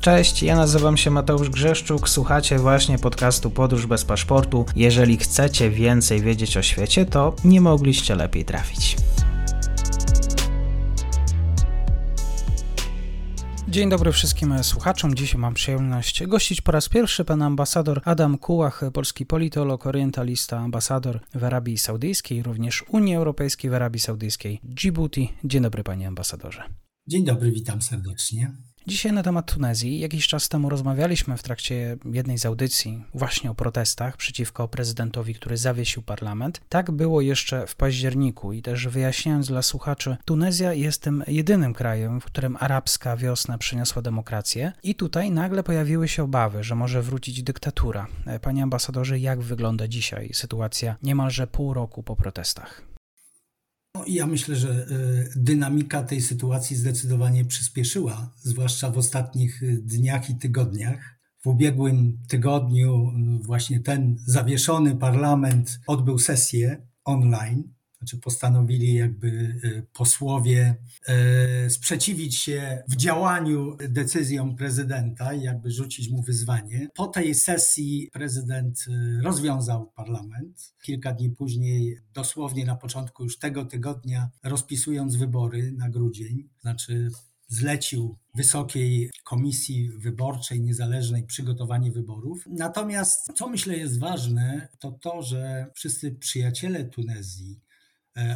Cześć, ja nazywam się Mateusz Grzeszczuk, słuchacie właśnie podcastu Podróż bez paszportu. Jeżeli chcecie więcej wiedzieć o świecie, to nie mogliście lepiej trafić. Dzień dobry wszystkim słuchaczom. Dzisiaj mam przyjemność gościć po raz pierwszy pan ambasador Adam Kułach, polski politolog, orientalista, ambasador w Arabii Saudyjskiej, również Unii Europejskiej w Arabii Saudyjskiej, Djibouti. Dzień dobry panie ambasadorze. Dzień dobry, witam serdecznie. Dzisiaj na temat Tunezji. Jakiś czas temu rozmawialiśmy w trakcie jednej z audycji właśnie o protestach przeciwko prezydentowi, który zawiesił parlament. Tak było jeszcze w październiku i też wyjaśniając dla słuchaczy, Tunezja jest tym jedynym krajem, w którym arabska wiosna przyniosła demokrację i tutaj nagle pojawiły się obawy, że może wrócić dyktatura. Panie ambasadorze, jak wygląda dzisiaj sytuacja niemalże pół roku po protestach? No, ja myślę, że y, dynamika tej sytuacji zdecydowanie przyspieszyła, zwłaszcza w ostatnich y, dniach i tygodniach. W ubiegłym tygodniu y, właśnie ten zawieszony parlament odbył sesję online znaczy postanowili jakby y, posłowie y, sprzeciwić się w działaniu decyzjom prezydenta i jakby rzucić mu wyzwanie. Po tej sesji prezydent y, rozwiązał parlament. Kilka dni później, dosłownie na początku już tego tygodnia, rozpisując wybory na grudzień, znaczy zlecił Wysokiej Komisji Wyborczej Niezależnej przygotowanie wyborów. Natomiast co myślę jest ważne, to to, że wszyscy przyjaciele Tunezji,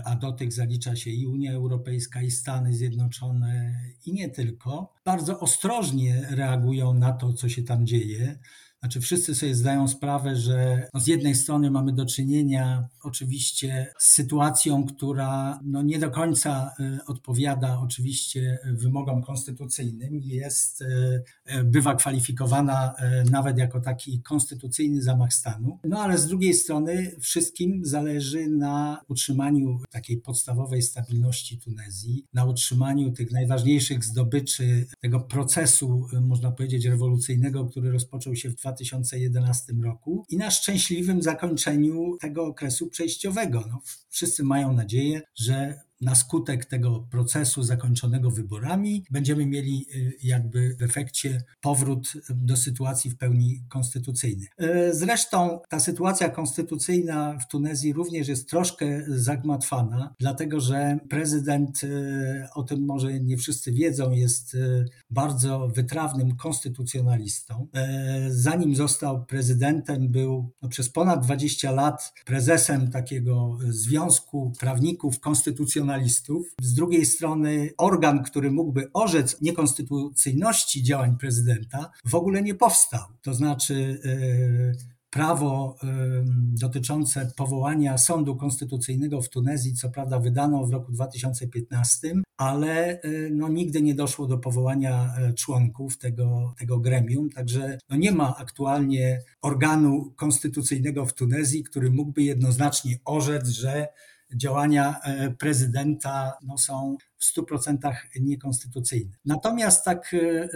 a do tych zalicza się i Unia Europejska, i Stany Zjednoczone, i nie tylko, bardzo ostrożnie reagują na to, co się tam dzieje. Znaczy, wszyscy sobie zdają sprawę, że no z jednej strony mamy do czynienia oczywiście z sytuacją, która no nie do końca e, odpowiada oczywiście wymogom konstytucyjnym, jest, e, bywa kwalifikowana e, nawet jako taki konstytucyjny zamach stanu. No ale z drugiej strony wszystkim zależy na utrzymaniu takiej podstawowej stabilności Tunezji, na utrzymaniu tych najważniejszych zdobyczy tego procesu, można powiedzieć, rewolucyjnego, który rozpoczął się w 2000 2011 roku i na szczęśliwym zakończeniu tego okresu przejściowego. No, wszyscy mają nadzieję, że na skutek tego procesu zakończonego wyborami będziemy mieli y, jakby w efekcie powrót do sytuacji w pełni konstytucyjnej. Y, zresztą ta sytuacja konstytucyjna w Tunezji również jest troszkę zagmatwana, dlatego że prezydent, y, o tym może nie wszyscy wiedzą, jest bardzo wytrawnym konstytucjonalistą. Zanim został prezydentem, był no, przez ponad 20 lat prezesem takiego związku prawników konstytucjonalistów, z drugiej strony organ, który mógłby orzec niekonstytucyjności działań prezydenta, w ogóle nie powstał. To znaczy e, prawo e, dotyczące powołania sądu konstytucyjnego w Tunezji, co prawda wydano w roku 2015, ale e, no, nigdy nie doszło do powołania członków tego, tego gremium, także no, nie ma aktualnie organu konstytucyjnego w Tunezji, który mógłby jednoznacznie orzec, że działania e, prezydenta no, są w 100% niekonstytucyjne. Natomiast tak e, e,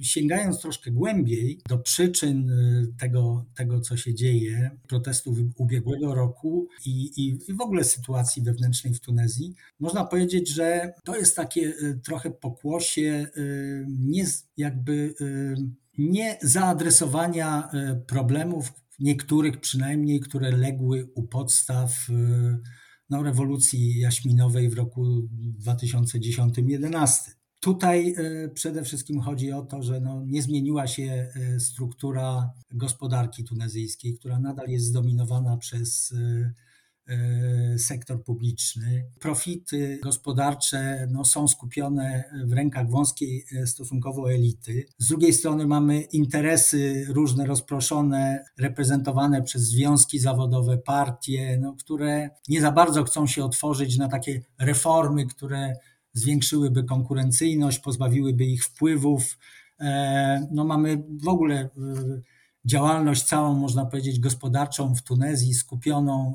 sięgając troszkę głębiej do przyczyn tego, tego co się dzieje, protestów ubiegłego roku i, i, i w ogóle sytuacji wewnętrznej w Tunezji, można powiedzieć, że to jest takie trochę pokłosie nie jakby nie zaadresowania problemów, niektórych przynajmniej, które legły u podstaw no, rewolucji jaśminowej w roku 2010-2011. Tutaj e, przede wszystkim chodzi o to, że no nie zmieniła się e, struktura gospodarki tunezyjskiej, która nadal jest zdominowana przez e, sektor publiczny. Profity gospodarcze no, są skupione w rękach wąskiej e, stosunkowo elity. Z drugiej strony mamy interesy różne rozproszone, reprezentowane przez związki zawodowe, partie, no, które nie za bardzo chcą się otworzyć na takie reformy, które zwiększyłyby konkurencyjność, pozbawiłyby ich wpływów. E, no, mamy w ogóle działalność całą, można powiedzieć, gospodarczą w Tunezji, skupioną,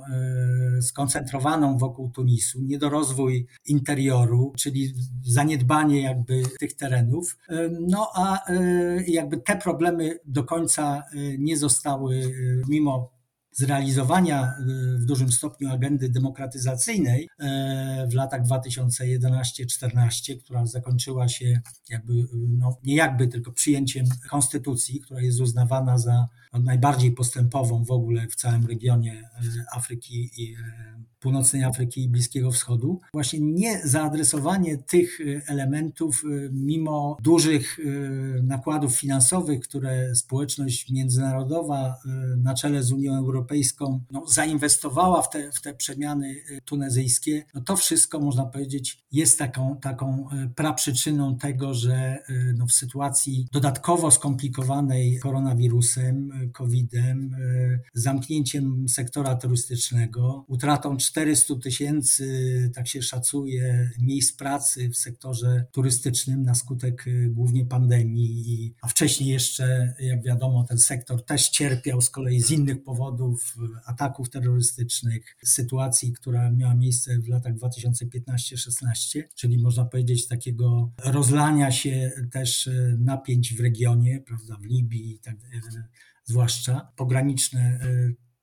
e, skoncentrowaną wokół Tunisu, niedorozwój interioru, czyli zaniedbanie jakby tych terenów. E, no a e, jakby te problemy do końca nie zostały, mimo zrealizowania w dużym stopniu agendy demokratyzacyjnej w latach 2011-14, która zakończyła się jakby, no nie jakby, tylko przyjęciem konstytucji, która jest uznawana za najbardziej postępową w ogóle w całym regionie Afryki i północnej Afryki i Bliskiego Wschodu. Właśnie nie zaadresowanie tych y, elementów, mimo dużych nakładów finansowych, które społeczność międzynarodowa na czele z Unią Europejską no, zainwestowała w te, w te przemiany tunezyjskie, no to wszystko można powiedzieć jest taką, taką praprzyczyną tego, że no, w sytuacji dodatkowo skomplikowanej koronawirusem, COVID-em, zamknięciem sektora turystycznego, utratą 400 tysięcy, tak się szacuje, miejsc pracy w sektorze turystycznym na skutek y, głównie pandemii, a wcześniej jeszcze, jak wiadomo, ten sektor też cierpiał z kolei z innych powodów ataków terrorystycznych, sytuacji, która miała miejsce w latach 2015-16, czyli można powiedzieć takiego rozlania się też napięć w regionie, prawda, w Libii, tak, y, zwłaszcza pograniczne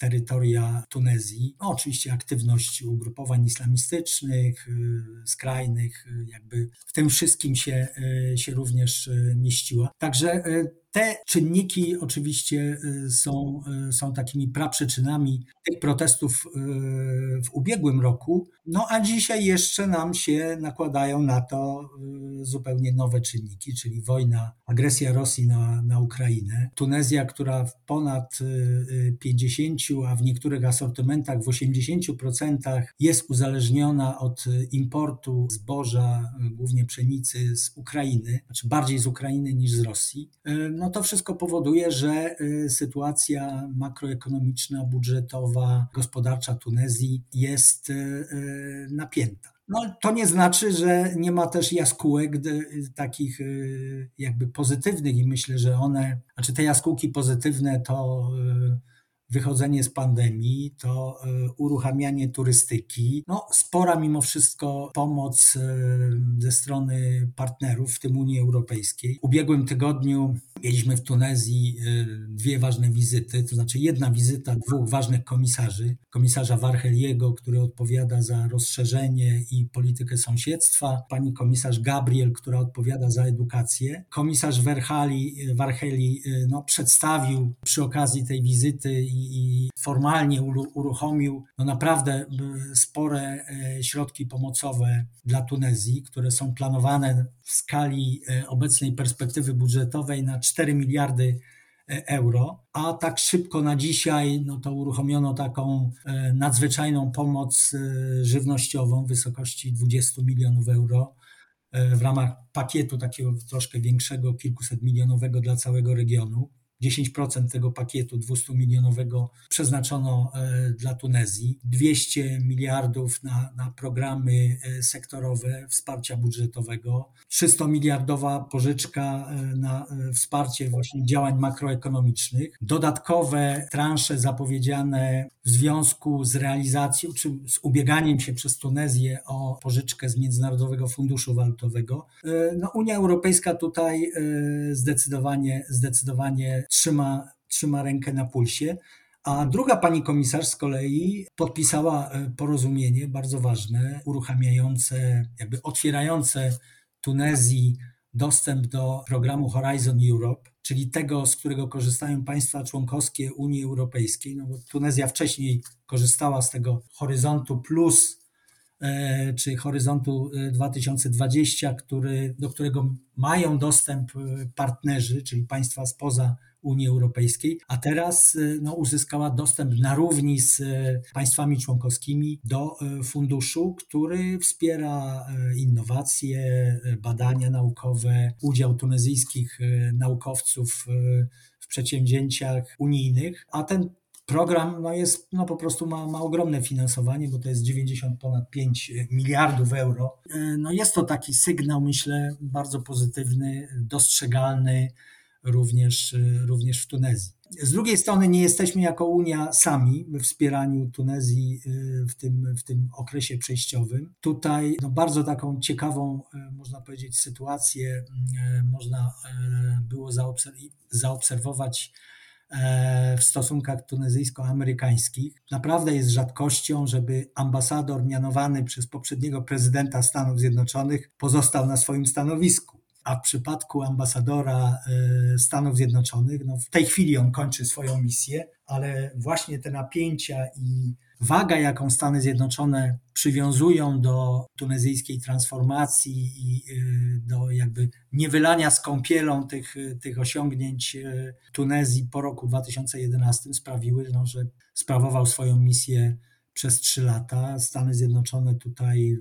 terytoria Tunezji. No, oczywiście aktywność ugrupowań islamistycznych, y, skrajnych, y, jakby w tym wszystkim się, y, się również mieściła. Także te czynniki oczywiście y, są, y, są takimi praprzyczynami tych protestów y, w ubiegłym roku, no a dzisiaj jeszcze nam się nakładają na to zupełnie nowe czynniki, czyli wojna, agresja Rosji na, na Ukrainę. Tunezja, która w ponad 50, a w niektórych asortymentach w 80% jest uzależniona od importu zboża, głównie pszenicy z Ukrainy, znaczy bardziej z Ukrainy niż z Rosji no to wszystko powoduje, że y, sytuacja makroekonomiczna, budżetowa, gospodarcza Tunezji jest y, y, napięta. No, to nie znaczy, że nie ma też jaskółek takich jakby pozytywnych i myślę, że one, znaczy te jaskółki pozytywne to wychodzenie z pandemii, to uruchamianie turystyki. No, spora mimo wszystko pomoc ze strony partnerów, w tym Unii Europejskiej. W ubiegłym tygodniu mieliśmy w Tunezji e, dwie ważne wizyty, to znaczy jedna wizyta dwóch ważnych komisarzy. Komisarza Warheliego, który odpowiada za rozszerzenie i politykę sąsiedztwa, pani komisarz Gabriel, która odpowiada za edukację. Komisarz Warheli, Warheli no, przedstawił przy okazji tej wizyty i i, formalnie uruchomił no naprawdę spore środki pomocowe dla Tunezji, które są planowane w skali e, obecnej perspektywy budżetowej na 4 miliardy e, euro, a tak szybko na dzisiaj no to uruchomiono taką nadzwyczajną pomoc żywnościową w wysokości 20 milionów euro w ramach pakietu takiego troszkę większego, kilkuset milionowego dla całego regionu. 10% tego pakietu 200 milionowego przeznaczono e, dla Tunezji, 200 miliardów na, na programy e, sektorowe wsparcia budżetowego, 300 miliardowa pożyczka e, na wsparcie właśnie działań makroekonomicznych, dodatkowe transze zapowiedziane w związku z realizacją czy z ubieganiem się przez Tunezję o pożyczkę z Międzynarodowego Funduszu Walutowego. No, Unia Europejska tutaj zdecydowanie, zdecydowanie trzyma, trzyma rękę na pulsie. A druga pani komisarz z kolei podpisała e, porozumienie bardzo ważne, uruchamiające, jakby otwierające Tunezji dostęp do programu Horizon Europe, czyli tego, z którego korzystają państwa członkowskie Unii Europejskiej. No bo Tunezja wcześniej korzystała z tego Horyzontu Plus, e, czy Horyzontu 2020, e, który, do którego mają dostęp partnerzy, czyli państwa spoza Unii Europejskiej, a teraz y, no, uzyskała dostęp na równi z y, państwami członkowskimi do y, funduszu, który wspiera innowacje, badania naukowe, udział tunezyjskich naukowców w przedsięwzięciach unijnych, a ten program no jest, no po prostu ma, ma ogromne finansowanie, bo to jest 90 ponad 5 miliardów euro. No jest to taki sygnał, myślę, bardzo pozytywny, dostrzegalny również, również w Tunezji. Z drugiej strony nie jesteśmy jako Unia sami we wspieraniu Tunezji y, w tym, w tym okresie przejściowym. Tutaj no, bardzo taką ciekawą, y, można powiedzieć, sytuację można było zaobserwować e, w stosunkach tunezyjsko-amerykańskich. Naprawdę jest rzadkością, żeby ambasador mianowany przez poprzedniego prezydenta Stanów Zjednoczonych pozostał na swoim stanowisku. A w przypadku ambasadora e, Stanów Zjednoczonych, no w tej chwili on kończy swoją misję, ale właśnie te napięcia i waga, jaką Stany Zjednoczone przywiązują do tunezyjskiej transformacji i y, do jakby niewylania z kąpielą tych, tych osiągnięć Tunezji po roku 2011 sprawiły, no, że sprawował swoją misję przez trzy lata. Stany Zjednoczone tutaj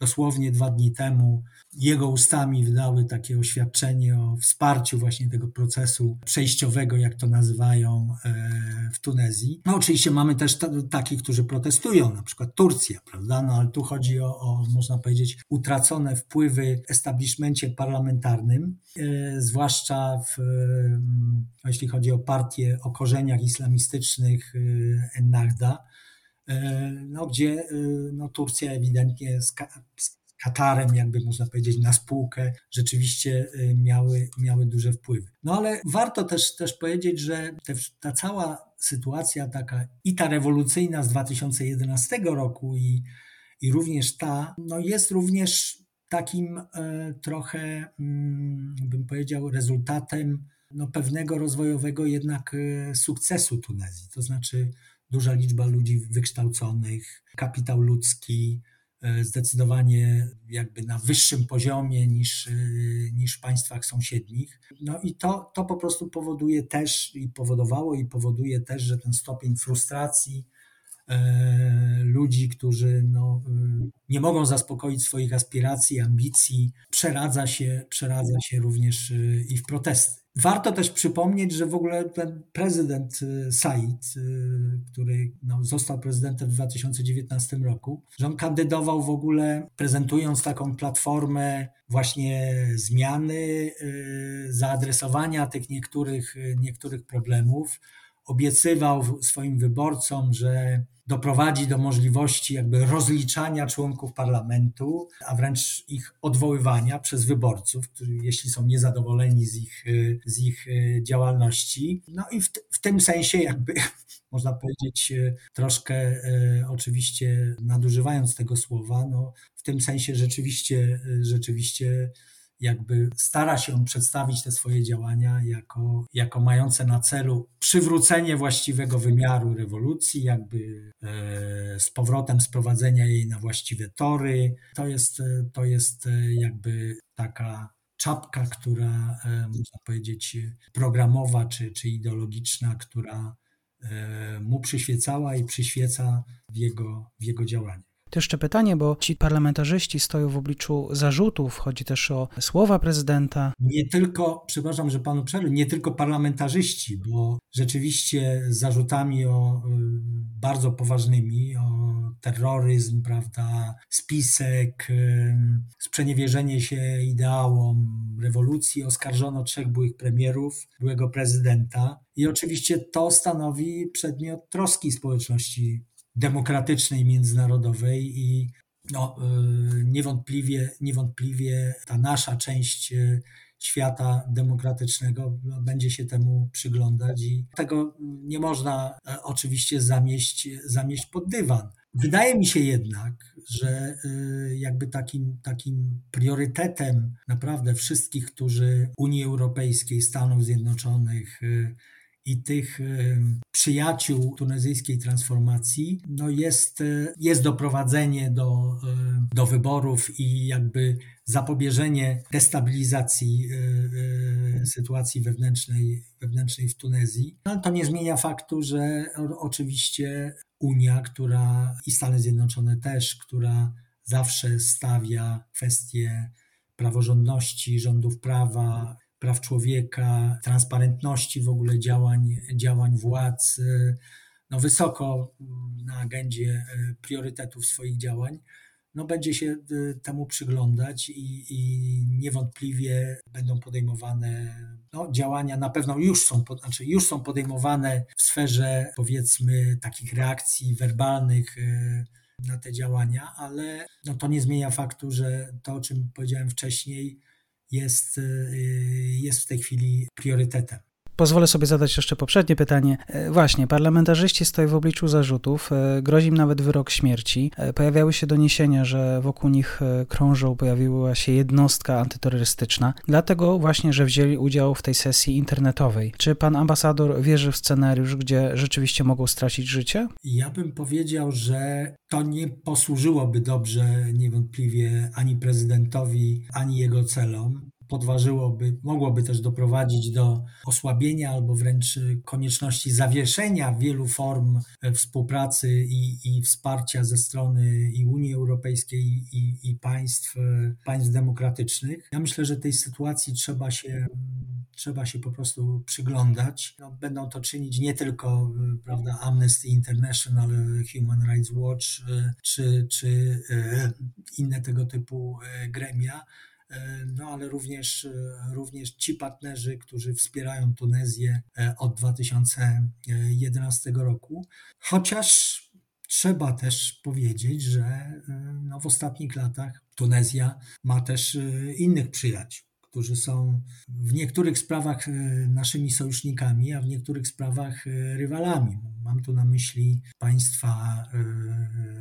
dosłownie dwa dni temu jego ustami wydały takie oświadczenie o wsparciu właśnie tego procesu przejściowego, jak to nazywają e, w Tunezji. No oczywiście mamy też takich, którzy protestują, na przykład Turcja, prawda? No ale tu chodzi o, o można powiedzieć, utracone wpływy w establishmencie parlamentarnym, e, zwłaszcza w, jeśli chodzi o partię o korzeniach islamistycznych e, Ennahda, E, no, gdzie e, no, Turcja ewidentnie z, Katarem, jakby można powiedzieć, na spółkę rzeczywiście e, miały, miały duże wpływy. No ale warto też, też powiedzieć, że te, ta cała sytuacja taka i ta rewolucyjna z 2011 roku i, i również ta, no jest również takim e, trochę, mm, bym powiedział, rezultatem no, pewnego rozwojowego jednak sukcesu Tunezji. To znaczy duża liczba ludzi wykształconych, kapitał ludzki, e, zdecydowanie jakby na wyższym poziomie niż, e, niż w państwach sąsiednich. No i to, to po prostu powoduje też i powodowało i powoduje też, że ten stopień frustracji e, ludzi, którzy no, nie mogą zaspokoić swoich aspiracji, ambicji, przeradza się, przeradza się również i w protesty. Warto też przypomnieć, że w ogóle ten prezydent y, Said, y, który no, został prezydentem w 2019 roku, że on kandydował w ogóle prezentując taką platformę właśnie zmiany, y, zaadresowania tych niektórych, niektórych problemów. Obiecywał swoim wyborcom, że doprowadzi do możliwości jakby rozliczania członków parlamentu, a wręcz ich odwoływania przez wyborców, którzy, jeśli są niezadowoleni z ich, z ich e, działalności. No i w, w tym sensie jakby można powiedzieć e, troszkę oczywiście nadużywając tego słowa, no w tym sensie rzeczywiście, rzeczywiście jakby stara się przedstawić te swoje działania jako, jako mające na celu przywrócenie właściwego wymiaru rewolucji, jakby e, z powrotem sprowadzenia jej na właściwe tory. To jest, to jest e, jakby taka czapka, która e, można powiedzieć programowa czy, czy ideologiczna, która mu przyświecała i przyświeca w jego, w jego działaniu. To jeszcze pytanie, bo ci parlamentarzyści stoją w obliczu zarzutów, chodzi też o słowa prezydenta. Nie tylko, przepraszam, że panu przerwę, nie tylko parlamentarzyści, bo rzeczywiście zarzutami o y, bardzo poważnymi, o terroryzm, prawda, spisek, y, sprzeniewierzenie się ideałom rewolucji oskarżono trzech byłych premierów, byłego prezydenta. I oczywiście to stanowi przedmiot troski społeczności demokratycznej, międzynarodowej i no, y, niewątpliwie, niewątpliwie ta nasza część y, świata demokratycznego no, będzie się temu przyglądać i tego nie można e, oczywiście zamieść, zamieść pod dywan. Wydaje mi się jednak, że y, jakby takim, takim priorytetem naprawdę wszystkich, którzy Unii Europejskiej, Stanów Zjednoczonych, i tych przyjaciół tunezyjskiej transformacji no jest, e, jest doprowadzenie do, e, do wyborów i jakby zapobieżenie destabilizacji e, sytuacji wewnętrznej, wewnętrznej w Tunezji. No, to nie zmienia faktu, że oczywiście Unia, która i Stany Zjednoczone też, która zawsze stawia kwestie praworządności, rządów prawa, praw człowieka, transparentności w ogóle działań, działań władz, no wysoko na agendzie y, priorytetów swoich działań, no będzie się y, temu przyglądać i, i niewątpliwie będą podejmowane no, działania, na pewno już są, znaczy już są podejmowane w sferze powiedzmy takich reakcji werbalnych na te działania, ale no, to nie zmienia faktu, że to, o czym powiedziałem wcześniej, jest, y, jest w tej chwili priorytetem. Pozwolę sobie zadać jeszcze poprzednie pytanie. E, właśnie, parlamentarzyści stoją w obliczu zarzutów, e, grozi im nawet wyrok śmierci. E, pojawiały się doniesienia, że wokół nich krążą, pojawiła się jednostka antyterrorystyczna, dlatego właśnie, że wzięli udział w tej sesji internetowej. Czy pan ambasador wierzy w scenariusz, gdzie rzeczywiście mogą stracić życie? Ja bym powiedział, że to nie posłużyłoby dobrze niewątpliwie ani prezydentowi, ani jego celom podważyłoby, mogłoby też doprowadzić do osłabienia albo wręcz konieczności zawieszenia wielu form współpracy i, i wsparcia ze strony i Unii Europejskiej i, i państw, państw demokratycznych. Ja myślę, że tej sytuacji trzeba się trzeba się po prostu przyglądać. No, będą to czynić nie tylko prawda, Amnesty International, Human Rights Watch czy, czy e, inne tego typu e, gremia, E, no ale również, e, również ci partnerzy, którzy wspierają Tunezję e, od 2011 roku. Chociaż trzeba też powiedzieć, że no, w ostatnich latach Tunezja ma też innych przyjaciół którzy są w niektórych sprawach naszymi sojusznikami, a w niektórych sprawach rywalami. Mam tu na myśli państwa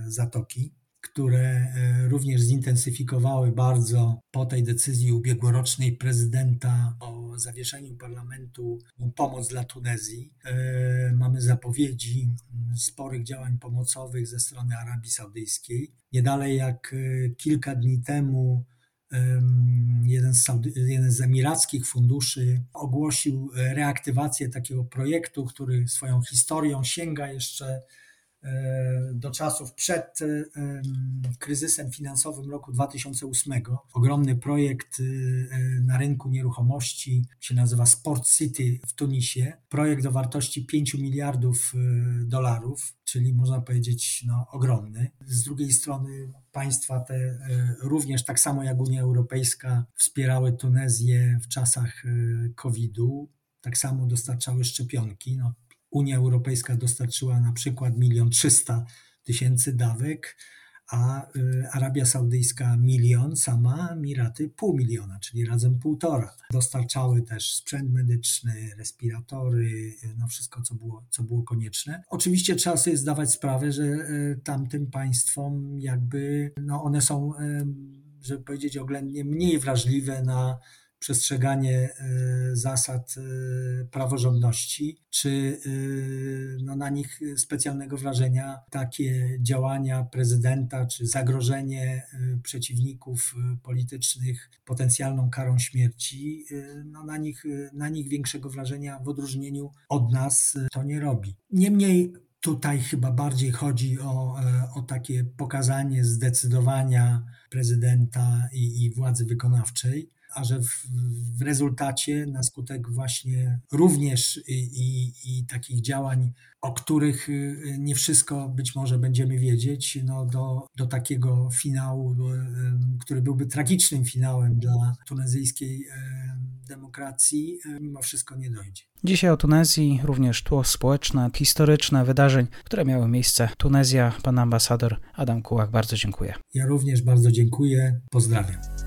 Zatoki, które e, również zintensyfikowały bardzo po tej decyzji ubiegłorocznej prezydenta o zawieszeniu parlamentu pomoc dla Tunezji. E, mamy zapowiedzi sporych działań pomocowych ze strony Arabii Saudyjskiej. Nie dalej jak e, kilka dni temu jeden z, jeden z emirackich funduszy ogłosił reaktywację takiego projektu, który swoją historią sięga jeszcze do czasów przed e, kryzysem finansowym roku 2008. Ogromny projekt e, na rynku nieruchomości się nazywa Sport City w Tunisie. Projekt o wartości 5 miliardów dolarów, czyli można powiedzieć no, ogromny. Z drugiej strony państwa te również tak samo jak Unia Europejska wspierały Tunezję w czasach COVID-u. Tak samo dostarczały szczepionki. No, Unia Europejska dostarczyła na przykład milion trzysta tysięcy dawek, a y, Arabia Saudyjska milion, sama Emiraty pół miliona, czyli razem półtora. Dostarczały też sprzęt medyczny, respiratory, no wszystko, co było, co było konieczne. Oczywiście trzeba sobie zdawać sprawę, że y, tamtym państwom jakby, no one są, y, żeby powiedzieć oględnie, mniej wrażliwe na przestrzeganie e, zasad e, praworządności, czy e, no, na nich specjalnego wrażenia takie działania prezydenta, czy zagrożenie przeciwników politycznych potencjalną karą śmierci, no, na, nich, na nich większego wrażenia w odróżnieniu od nas to nie robi. Niemniej Tutaj chyba bardziej chodzi o, o takie pokazanie zdecydowania prezydenta i, i władzy wykonawczej, a że w, w rezultacie na skutek właśnie również i, i, i, takich działań, o których y, nie wszystko być może będziemy wiedzieć, no do, do takiego finału, który byłby tragicznym finałem dla tunezyjskiej demokracji, mimo wszystko nie dojdzie. Dzisiaj o Tunezji również tło społeczne, historyczne wydarzeń, które miały miejsce. Tunezja, pan ambasador Adam Kułak, bardzo dziękuję. Ja również bardzo dziękuję. Pozdrawiam.